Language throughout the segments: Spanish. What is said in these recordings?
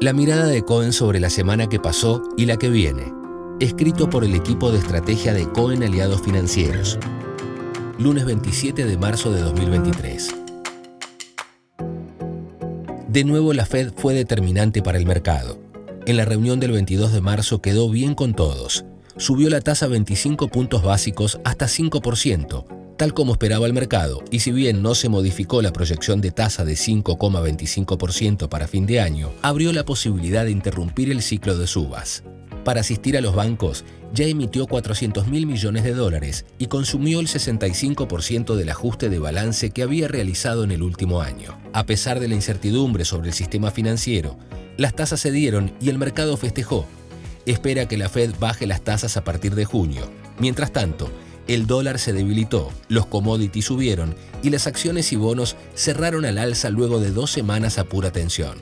La mirada de Cohen sobre la semana que pasó y la que viene. Escrito por el equipo de estrategia de Cohen Aliados Financieros. Lunes 27 de marzo de 2023. De nuevo la Fed fue determinante para el mercado. En la reunión del 22 de marzo quedó bien con todos. Subió la tasa 25 puntos básicos hasta 5%, tal como esperaba el mercado, y si bien no se modificó la proyección de tasa de 5,25% para fin de año, abrió la posibilidad de interrumpir el ciclo de subas. Para asistir a los bancos, ya emitió 400 mil millones de dólares y consumió el 65% del ajuste de balance que había realizado en el último año. A pesar de la incertidumbre sobre el sistema financiero, las tasas se dieron y el mercado festejó. Espera que la Fed baje las tasas a partir de junio. Mientras tanto, el dólar se debilitó, los commodities subieron y las acciones y bonos cerraron al alza luego de dos semanas a pura tensión.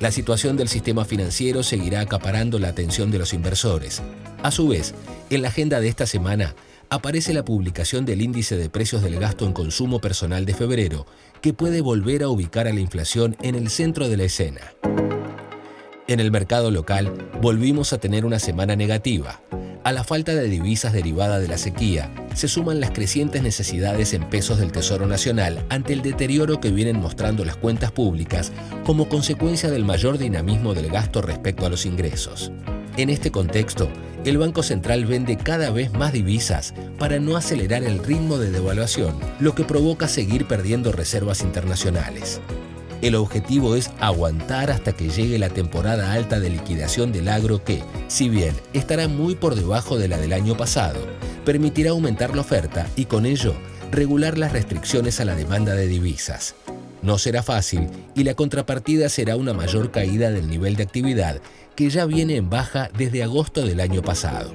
La situación del sistema financiero seguirá acaparando la atención de los inversores. A su vez, en la agenda de esta semana aparece la publicación del índice de precios del gasto en consumo personal de febrero, que puede volver a ubicar a la inflación en el centro de la escena. En el mercado local, volvimos a tener una semana negativa. A la falta de divisas derivada de la sequía, se suman las crecientes necesidades en pesos del Tesoro Nacional ante el deterioro que vienen mostrando las cuentas públicas como consecuencia del mayor dinamismo del gasto respecto a los ingresos. En este contexto, el Banco Central vende cada vez más divisas para no acelerar el ritmo de devaluación, lo que provoca seguir perdiendo reservas internacionales. El objetivo es aguantar hasta que llegue la temporada alta de liquidación del agro que, si bien estará muy por debajo de la del año pasado, permitirá aumentar la oferta y con ello regular las restricciones a la demanda de divisas. No será fácil y la contrapartida será una mayor caída del nivel de actividad que ya viene en baja desde agosto del año pasado.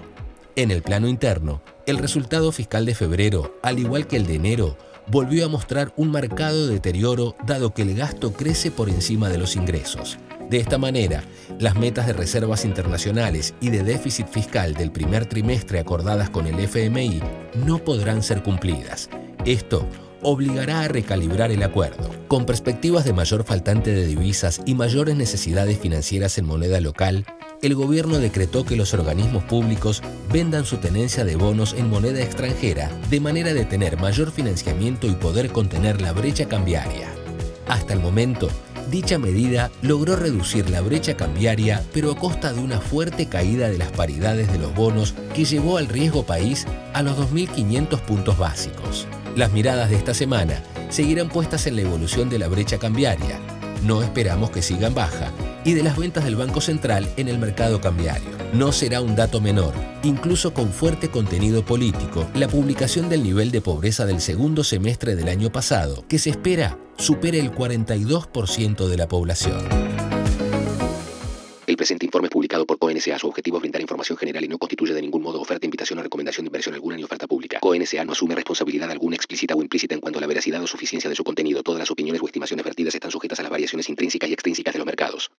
En el plano interno, el resultado fiscal de febrero, al igual que el de enero, volvió a mostrar un marcado deterioro dado que el gasto crece por encima de los ingresos. De esta manera, las metas de reservas internacionales y de déficit fiscal del primer trimestre acordadas con el FMI no podrán ser cumplidas. Esto obligará a recalibrar el acuerdo. Con perspectivas de mayor faltante de divisas y mayores necesidades financieras en moneda local, el gobierno decretó que los organismos públicos vendan su tenencia de bonos en moneda extranjera de manera de tener mayor financiamiento y poder contener la brecha cambiaria. Hasta el momento, dicha medida logró reducir la brecha cambiaria, pero a costa de una fuerte caída de las paridades de los bonos que llevó al riesgo país a los 2.500 puntos básicos. Las miradas de esta semana seguirán puestas en la evolución de la brecha cambiaria. No esperamos que sigan baja y de las ventas del Banco Central en el mercado cambiario. No será un dato menor, incluso con fuerte contenido político, la publicación del nivel de pobreza del segundo semestre del año pasado, que se espera supere el 42% de la población. El presente informe es publicado por CONSA. Su objetivo es brindar información general y no constituye de ningún modo oferta, invitación o recomendación de inversión alguna ni oferta pública. CONSA no asume responsabilidad alguna explícita o implícita en cuanto a la veracidad o suficiencia de su contenido. Todas las opiniones o estimaciones vertidas están sujetas a las variaciones intrínsecas y extrínsecas de los mercados.